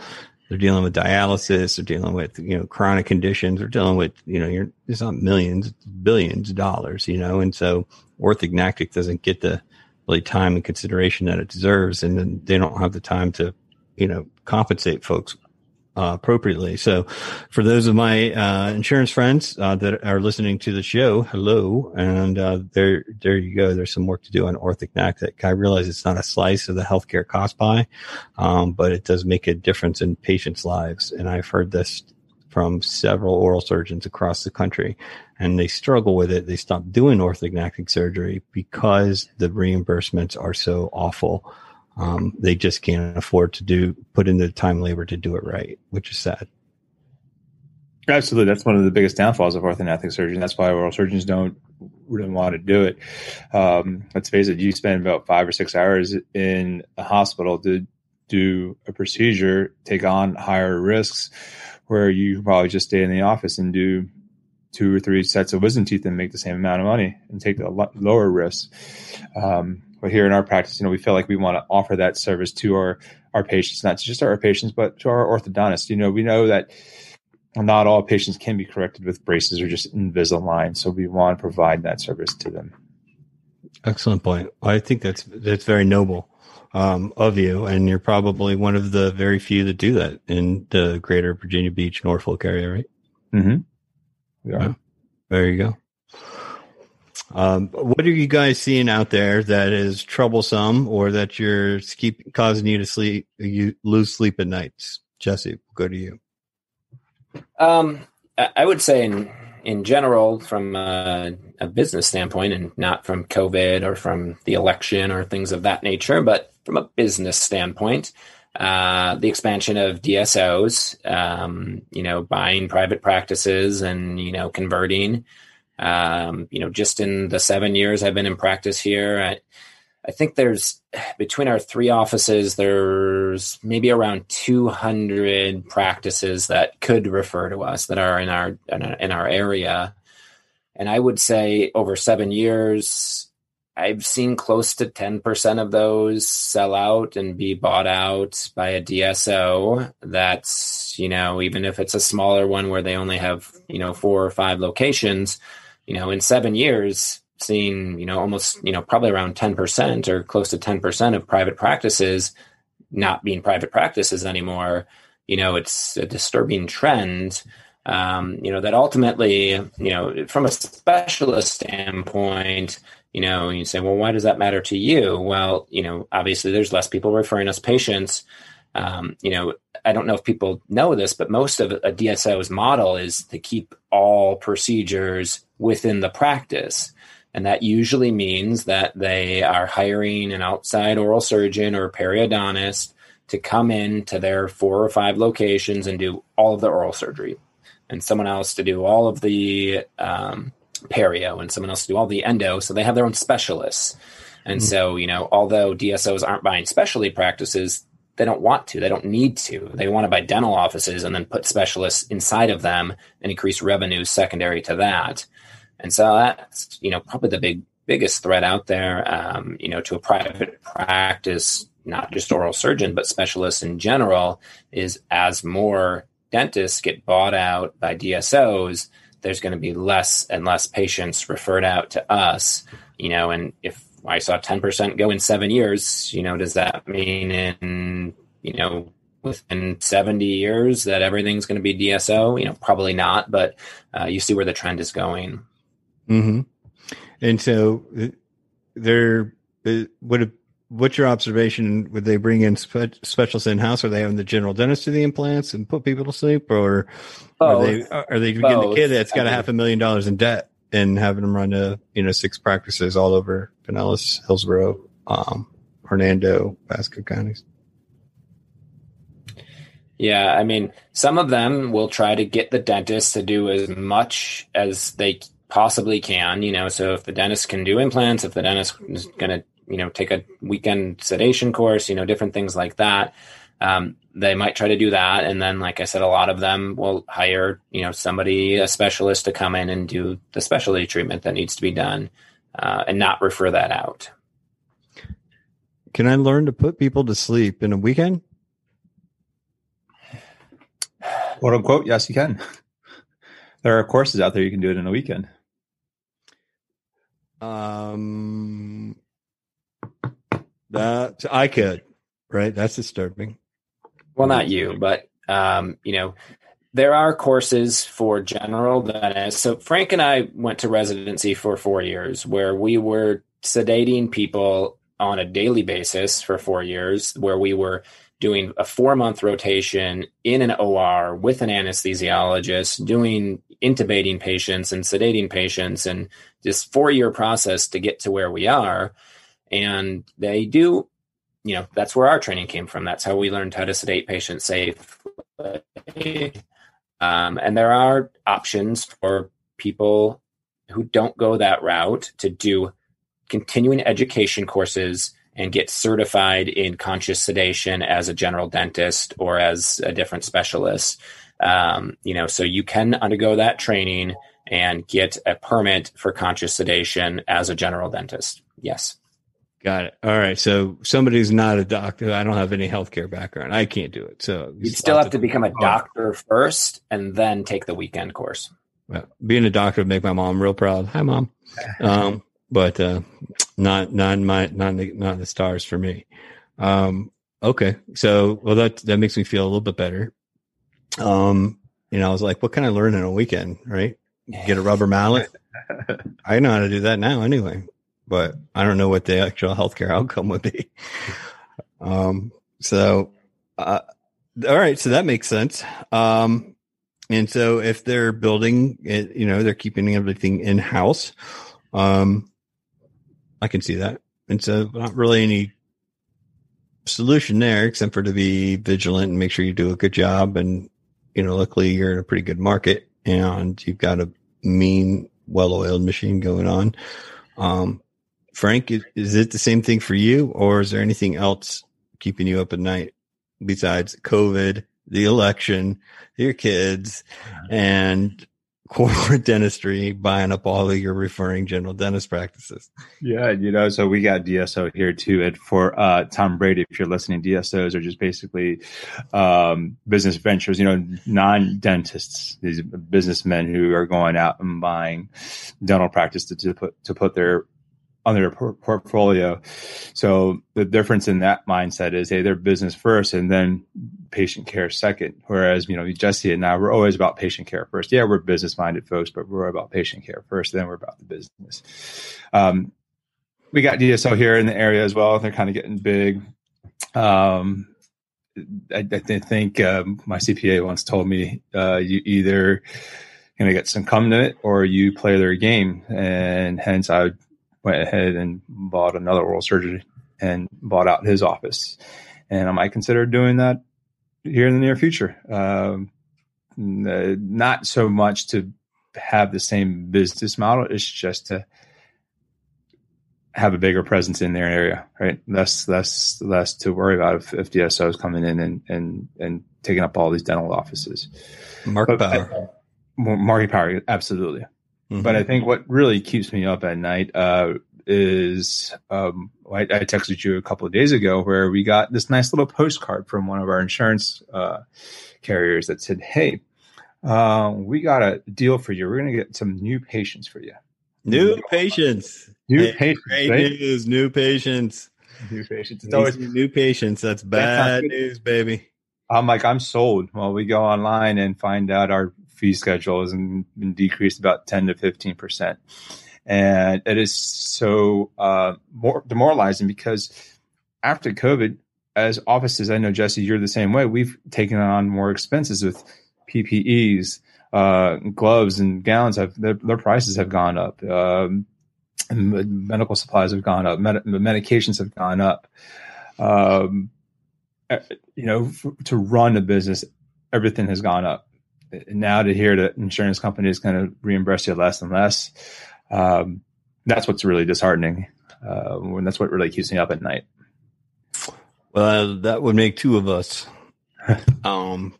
they're dealing with dialysis, they're dealing with you know chronic conditions, they're dealing with you know you're it's not millions, it's billions of dollars, you know, and so orthognathic doesn't get the really time and consideration that it deserves, and then they don't have the time to, you know, compensate folks uh, appropriately. So, for those of my uh, insurance friends uh, that are listening to the show, hello, and uh, there, there you go. There's some work to do on orthognathic. I realize it's not a slice of the healthcare cost pie, um, but it does make a difference in patients' lives. And I've heard this from several oral surgeons across the country, and they struggle with it. They stop doing orthognathic surgery because the reimbursements are so awful. Um, they just can't afford to do put in the time labor to do it right, which is sad. Absolutely, that's one of the biggest downfalls of orthognathic surgery. That's why oral surgeons don't really want to do it. Um, let's face it, you spend about five or six hours in a hospital to do a procedure, take on higher risks, where you probably just stay in the office and do two or three sets of wisdom teeth and make the same amount of money and take the lower risk. Um, but here in our practice, you know, we feel like we want to offer that service to our our patients, not just our patients, but to our orthodontists. You know, we know that not all patients can be corrected with braces or just Invisalign, so we want to provide that service to them. Excellent point. I think that's that's very noble um, of you, and you're probably one of the very few that do that in the greater Virginia Beach, Norfolk area, right? Mm-hmm. Yeah. There you go. Um, what are you guys seeing out there that is troublesome or that you're keep causing you to sleep, you lose sleep at nights? Jesse, go to you. Um, I would say in, in general, from a, a, business standpoint and not from COVID or from the election or things of that nature, but from a business standpoint, uh, the expansion of DSOs, um, you know, buying private practices and, you know, converting, um, you know, just in the seven years I've been in practice here, I, I think there's between our three offices, there's maybe around 200 practices that could refer to us that are in our in our, in our area. And I would say over seven years, I've seen close to 10% of those sell out and be bought out by a DSO. That's, you know, even if it's a smaller one where they only have, you know, four or five locations, you know, in seven years, seeing, you know, almost, you know, probably around 10% or close to 10% of private practices not being private practices anymore, you know, it's a disturbing trend. Um, you know, that ultimately, you know, from a specialist standpoint, you know, you say, well, why does that matter to you? Well, you know, obviously there's less people referring us patients. Um, you know, I don't know if people know this, but most of a DSO's model is to keep all procedures within the practice. And that usually means that they are hiring an outside oral surgeon or periodontist to come in to their four or five locations and do all of the oral surgery, and someone else to do all of the um, perio, and someone else to do all the endo. So they have their own specialists. And mm-hmm. so, you know, although DSOs aren't buying specialty practices, they don't want to. They don't need to. They want to buy dental offices and then put specialists inside of them and increase revenues secondary to that. And so that's, you know, probably the big, biggest threat out there, um, you know, to a private practice, not just oral surgeon, but specialists in general is as more dentists get bought out by DSOs, there's going to be less and less patients referred out to us, you know, and if I saw 10% go in seven years, you know, does that mean in, you know, within 70 years that everything's going to be DSO? You know, probably not, but uh, you see where the trend is going. Mm-hmm. And so uh, there, uh, what, what's your observation? Would they bring in spe- specialists in house? Are they having the general dentist do the implants and put people to sleep, or are they are they getting the kid that's got a half a million dollars in debt and having them run a you know six practices all over Pinellas, Hillsborough, um, Hernando, Pasco counties? Yeah, I mean, some of them will try to get the dentist to do as much as they possibly can, you know, so if the dentist can do implants, if the dentist is going to, you know, take a weekend sedation course, you know, different things like that, um, they might try to do that. And then, like I said, a lot of them will hire, you know, somebody, a specialist to come in and do the specialty treatment that needs to be done uh, and not refer that out. Can I learn to put people to sleep in a weekend? Quote unquote, yes, you can. There are courses out there you can do it in a weekend. Um, that I could, right? That's disturbing. Well, not you, but um, you know, there are courses for general dentists. So Frank and I went to residency for four years where we were sedating people on a daily basis for four years, where we were doing a four month rotation in an OR with an anesthesiologist, doing intubating patients and sedating patients, and this four year process to get to where we are. And they do, you know, that's where our training came from. That's how we learned how to sedate patients safely. Um, and there are options for people who don't go that route to do continuing education courses and get certified in conscious sedation as a general dentist or as a different specialist. Um, you know, so you can undergo that training and get a permit for conscious sedation as a general dentist. Yes. Got it. All right. So somebody who's not a doctor, I don't have any healthcare background. I can't do it. So you'd still have to become a doctor first and then take the weekend course. Well, being a doctor would make my mom real proud. Hi, mom. Um, but uh, not not my not the, not the stars for me. Um, okay, so well that that makes me feel a little bit better. Um, you know, I was like, what can I learn in a weekend? Right? Get a rubber mallet. I know how to do that now anyway, but I don't know what the actual healthcare outcome would be. Um, so, uh, all right, so that makes sense. Um, and so if they're building it, you know, they're keeping everything in house. Um, I can see that. And so not really any solution there except for to be vigilant and make sure you do a good job. And, you know, luckily you're in a pretty good market and you've got a mean, well oiled machine going on. Um, Frank, is, it the same thing for you or is there anything else keeping you up at night besides COVID, the election, your kids, and corporate dentistry buying up all of your referring general dentist practices. Yeah, you know, so we got DSO here too. And for uh, Tom Brady, if you're listening, DSOs are just basically um, business ventures, you know, non dentists, these businessmen who are going out and buying dental practice to, to put to put their on their por- portfolio. So the difference in that mindset is, hey, they're business first and then patient care second. Whereas, you know, Jesse and I, we're always about patient care first. Yeah, we're business minded folks, but we're about patient care first. Then we're about the business. Um, we got DSO here in the area as well. They're kind of getting big. Um, I, I, think um, my CPA once told me uh, you either going to get some come to it or you play their game, and hence I went ahead and bought another oral surgery and bought out his office. And I might consider doing that here in the near future. Um, not so much to have the same business model, it's just to have a bigger presence in their area, right? Less, less, less to worry about if, if DSO is coming in and, and, and taking up all these dental offices. Market power. market power, absolutely. Mm-hmm. But I think what really keeps me up at night uh, is um, I, I, texted you a couple of days ago where we got this nice little postcard from one of our insurance uh, carriers that said, "Hey, uh, we got a deal for you. We're going to get some new patients for you. New patients. New hey, patients. Great right? news. New patients. New patients. It's always new patients. That's bad news, baby. I'm like, I'm sold. Well, we go online and find out our fee schedule has been decreased about 10 to 15 percent, and it is so uh, more demoralizing because after COVID, as offices, I know Jesse, you're the same way. We've taken on more expenses with PPEs, uh, gloves, and gowns. Have their, their prices have gone up. Um, medical supplies have gone up. Med- medications have gone up. Um, you know, to run a business, everything has gone up now to hear that insurance companies kind of reimburse you less and less, um, that's what's really disheartening. Uh, and that's what really keeps me up at night. Well, that would make two of us. um,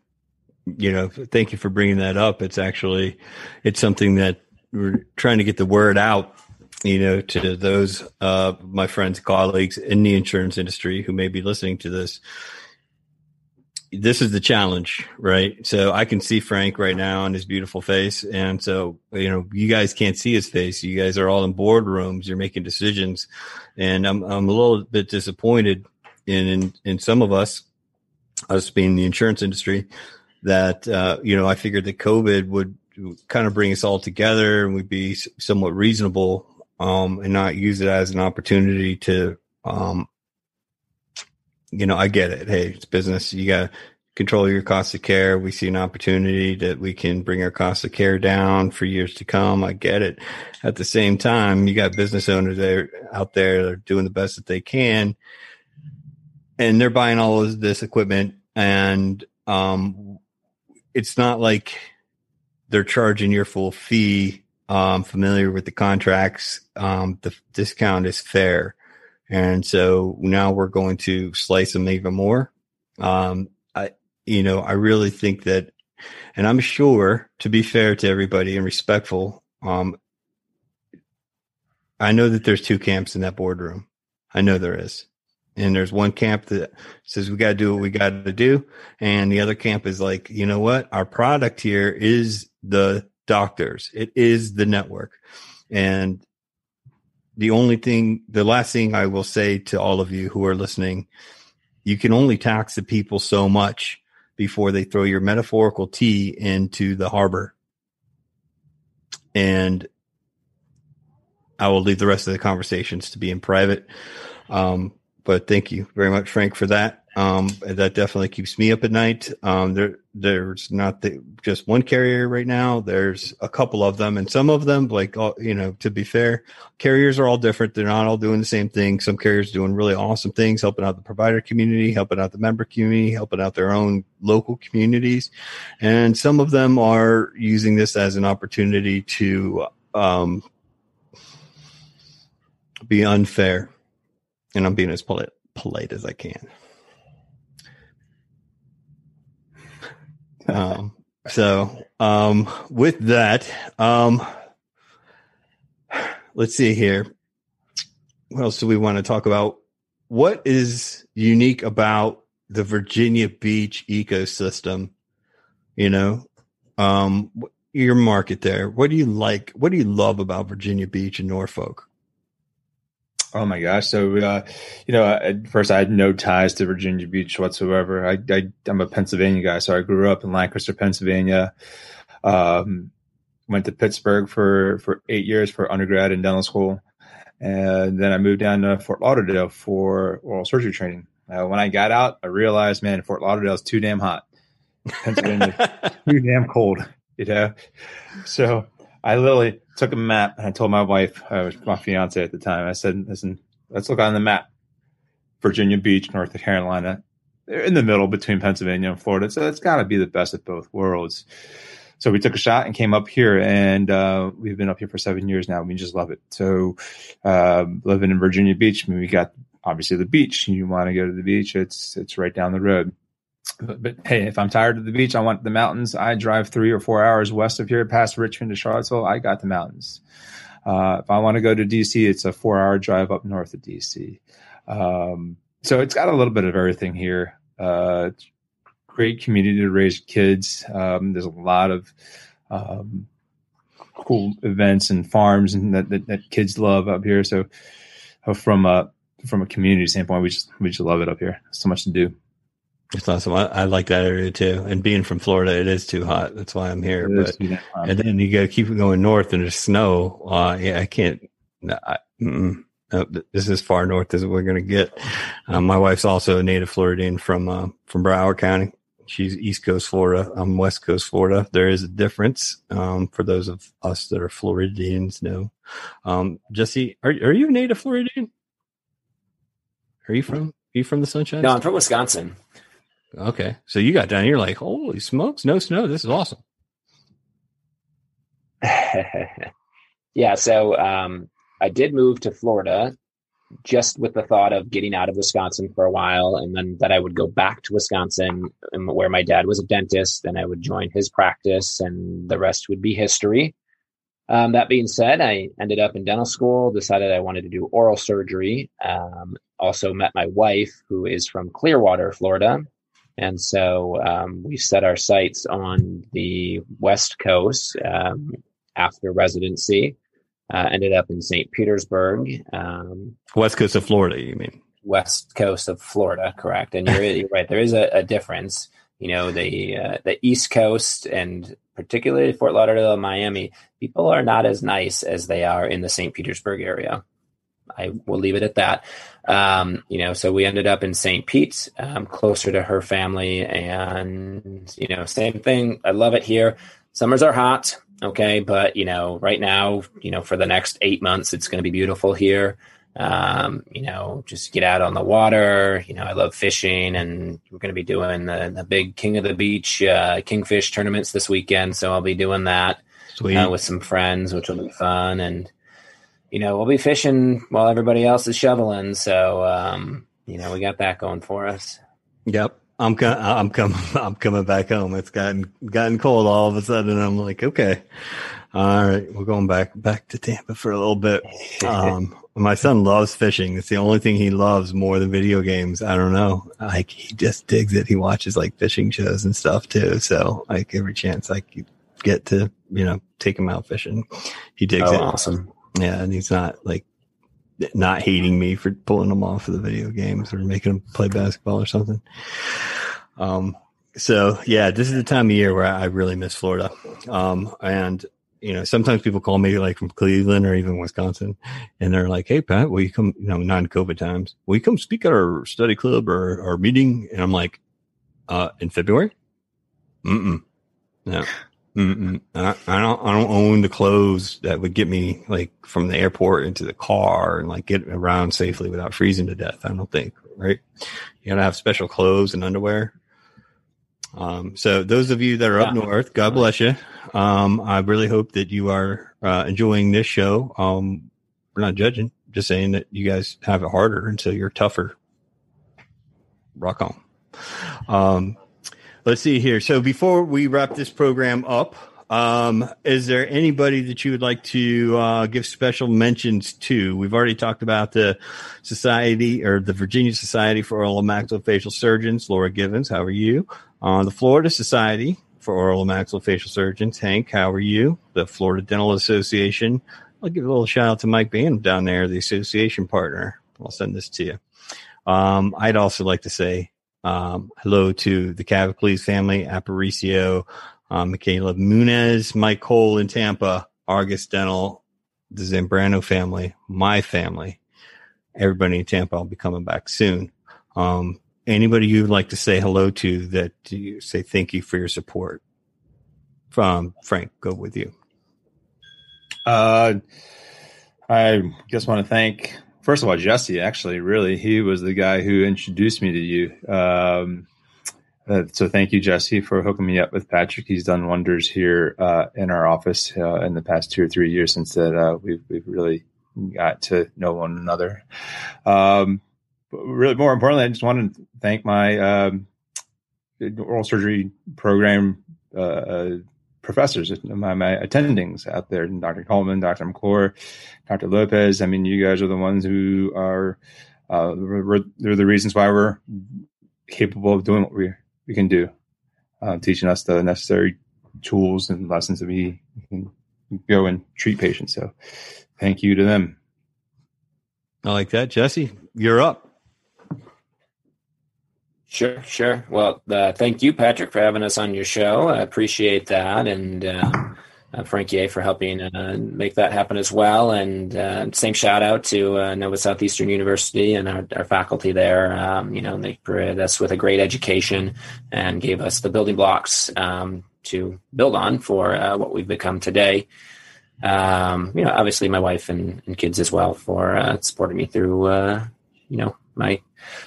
you know, thank you for bringing that up. It's actually, it's something that we're trying to get the word out, you know, to those, uh, my friends, colleagues in the insurance industry who may be listening to this this is the challenge, right? So I can see Frank right now on his beautiful face. And so, you know, you guys can't see his face. You guys are all in boardrooms. You're making decisions. And I'm, I'm a little bit disappointed in, in, in some of us, us being the insurance industry, that uh, you know I figured that COVID would kind of bring us all together and we'd be somewhat reasonable um, and not use it as an opportunity to um, you know I get it. Hey, it's business. You got to control your cost of care. We see an opportunity that we can bring our cost of care down for years to come. I get it. At the same time, you got business owners there out there that are doing the best that they can, and they're buying all of this equipment, and um, it's not like they're charging your full fee. Um, familiar with the contracts, um, the discount is fair. And so now we're going to slice them even more. Um, I, you know, I really think that, and I'm sure to be fair to everybody and respectful, um, I know that there's two camps in that boardroom. I know there is. And there's one camp that says we got to do what we got to do. And the other camp is like, you know what? Our product here is the doctors. It is the network. And the only thing, the last thing I will say to all of you who are listening, you can only tax the people so much before they throw your metaphorical tea into the harbor. And I will leave the rest of the conversations to be in private. Um, but thank you very much, Frank, for that. Um, that definitely keeps me up at night. Um, there, there's not the, just one carrier right now. There's a couple of them, and some of them, like you know, to be fair, carriers are all different. They're not all doing the same thing. Some carriers doing really awesome things, helping out the provider community, helping out the member community, helping out their own local communities, and some of them are using this as an opportunity to um, be unfair. And I'm being as polite, polite as I can. Um, so, um, with that, um, let's see here. What else do we want to talk about? What is unique about the Virginia Beach ecosystem? You know, um, your market there. What do you like? What do you love about Virginia Beach and Norfolk? Oh my gosh! So, uh, you know, at first I had no ties to Virginia Beach whatsoever. I, I am a Pennsylvania guy, so I grew up in Lancaster, Pennsylvania. Um, went to Pittsburgh for for eight years for undergrad and dental school, and then I moved down to Fort Lauderdale for oral surgery training. Uh, when I got out, I realized, man, Fort Lauderdale is too damn hot. Pennsylvania, too damn cold. You know, so I literally took a map and I told my wife, was my fiance at the time, I said, listen, let's look on the map. Virginia Beach, North Carolina, they're in the middle between Pennsylvania and Florida. So it's got to be the best of both worlds. So we took a shot and came up here, and uh, we've been up here for seven years now. We just love it. So uh, living in Virginia Beach, I mean, we got obviously the beach. You want to go to the beach? It's it's right down the road. But, hey, if I'm tired of the beach, I want the mountains. I drive three or four hours west of here, past Richmond to Charlottesville. I got the mountains. Uh, if I want to go to DC, it's a four hour drive up north of DC. Um, so it's got a little bit of everything here. Uh, great community to raise kids. Um, there's a lot of um, cool events and farms and that, that, that, kids love up here. So uh, from a from a community standpoint, we just we just love it up here. So much to do. It's awesome. I, I, like that area too. And being from Florida, it is too hot. That's why I'm here. But and then you got to keep going north, and there's snow. Uh, yeah, I can't. No, I, no, this is far north as we're going to get. Um, my wife's also a native Floridian from uh, from Broward County. She's East Coast Florida. I'm West Coast Florida. There is a difference um, for those of us that are Floridians. Know, um, Jesse, are are you a native Floridian? Are you from? Are you from the Sunshine? No, I'm from Wisconsin. Okay. So you got down, you're like, holy smokes, no snow. This is awesome. yeah. So um, I did move to Florida just with the thought of getting out of Wisconsin for a while. And then that I would go back to Wisconsin where my dad was a dentist. and I would join his practice and the rest would be history. Um, that being said, I ended up in dental school, decided I wanted to do oral surgery. Um, also met my wife, who is from Clearwater, Florida. And so um, we set our sights on the West Coast um, after residency. Uh, ended up in St. Petersburg. Um, West Coast of Florida, you mean? West Coast of Florida, correct. And you're, you're right. There is a, a, difference. you know the uh, the East Coast and particularly Fort Lauderdale and Miami, people are not as nice as they are in the St. Petersburg area. I will leave it at that. Um, you know, so we ended up in St. Pete, um, closer to her family, and you know, same thing. I love it here. Summers are hot, okay, but you know, right now, you know, for the next eight months, it's going to be beautiful here. Um, you know, just get out on the water. You know, I love fishing, and we're going to be doing the, the big King of the Beach uh, Kingfish tournaments this weekend. So I'll be doing that uh, with some friends, which will be fun. And you know, we'll be fishing while everybody else is shoveling. So, um, you know, we got that going for us. Yep. I'm co- I'm coming I'm coming back home. It's gotten gotten cold all of a sudden. I'm like, okay, all right, we're going back back to Tampa for a little bit. Um, my son loves fishing. It's the only thing he loves more than video games. I don't know. Like he just digs it. He watches like fishing shows and stuff too. So like every chance I get to, you know, take him out fishing, he digs oh, it. Awesome. Yeah, and he's not like not hating me for pulling him off of the video games or making him play basketball or something. Um, so yeah, this is the time of year where I really miss Florida. Um, and you know, sometimes people call me like from Cleveland or even Wisconsin and they're like, Hey, Pat, will you come, you know, non COVID times, will you come speak at our study club or our meeting? And I'm like, uh, in February? Mm-mm. No. Mm-mm. I, I don't. I don't own the clothes that would get me like from the airport into the car and like get around safely without freezing to death. I don't think. Right? You gotta have special clothes and underwear. Um, so those of you that are yeah. up north, God bless you. Um, I really hope that you are uh, enjoying this show. Um, we're not judging, just saying that you guys have it harder until you're tougher. Rock on. Um, Let's see here. So before we wrap this program up, um, is there anybody that you would like to uh, give special mentions to? We've already talked about the Society or the Virginia Society for Oral and Maxillofacial Surgeons, Laura Givens. How are you? Uh, the Florida Society for Oral and Maxillofacial Surgeons, Hank. How are you? The Florida Dental Association. I'll give a little shout out to Mike Banham down there, the association partner. I'll send this to you. Um, I'd also like to say um, hello to the Cavicles family, Aparicio, um, Michaela Munez, Mike Cole in Tampa, Argus Dental, the Zambrano family, my family, everybody in Tampa. I'll be coming back soon. Um, anybody you'd like to say hello to that you say thank you for your support? From Frank, go with you. Uh, I just want to thank first of all, Jesse, actually, really, he was the guy who introduced me to you. Um, uh, so thank you, Jesse, for hooking me up with Patrick. He's done wonders here uh, in our office uh, in the past two or three years since that uh, we've we've really got to know one another. Um, but really, more importantly, I just want to thank my um, oral surgery program uh, uh, professors, my, my attendings out there, Dr. Coleman, Dr. McClure, Dr. Lopez. I mean, you guys are the ones who are, uh, they're the reasons why we're capable of doing what we, we can do, uh, teaching us the necessary tools and lessons that we can go and treat patients. So thank you to them. I like that. Jesse, you're up. Sure, sure. Well, uh, thank you, Patrick, for having us on your show. I appreciate that, and uh, uh, for helping uh, make that happen as well. And uh, same shout out to uh, Nova Southeastern University and our, our faculty there. Um, you know, they provided us with a great education and gave us the building blocks um, to build on for what we've become today. Um, you know, obviously my wife and, and kids as well for supporting me through, you know, my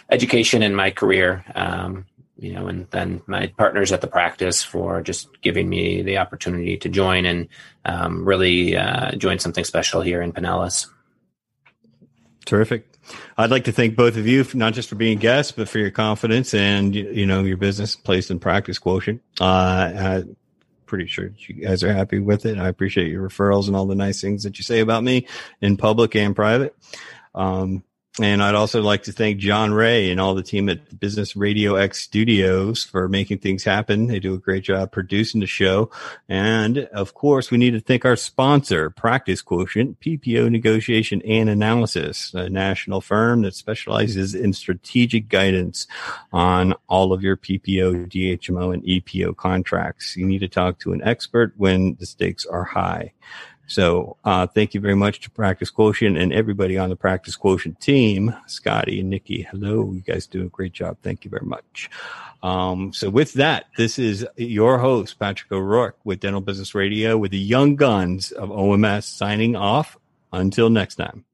education and my career. Um, you know, and then my partners at the practice for just giving me the opportunity to join and um, really uh, join something special here in Pinellas. Terrific. I'd like to thank both of you, not just for being guests, but for your confidence and you know your business place and practice quotient. Uh, I'm pretty sure you guys are happy with it. I appreciate your referrals and all the nice things that you say about me in public and private. Um, And I'd also like to thank John Ray and all the team at Business Radio X Studios for making things happen. They do a great job producing the show. And of course, we need to thank our sponsor, Practice Quotient, PPO negotiation and analysis, a national firm that specializes in strategic guidance on all of your PPO, DHMO, and EPO contracts. You need to talk to an expert when the stakes are high. So uh, thank you very much to Practice Quotient and everybody on the Practice Quotient team. Scotty and Nikki, hello. You guys do a great job. Thank you very much. Um, so with that, this is your host, Patrick O'Rourke with Dental Business Radio with the young guns of OMS signing off. Until next time.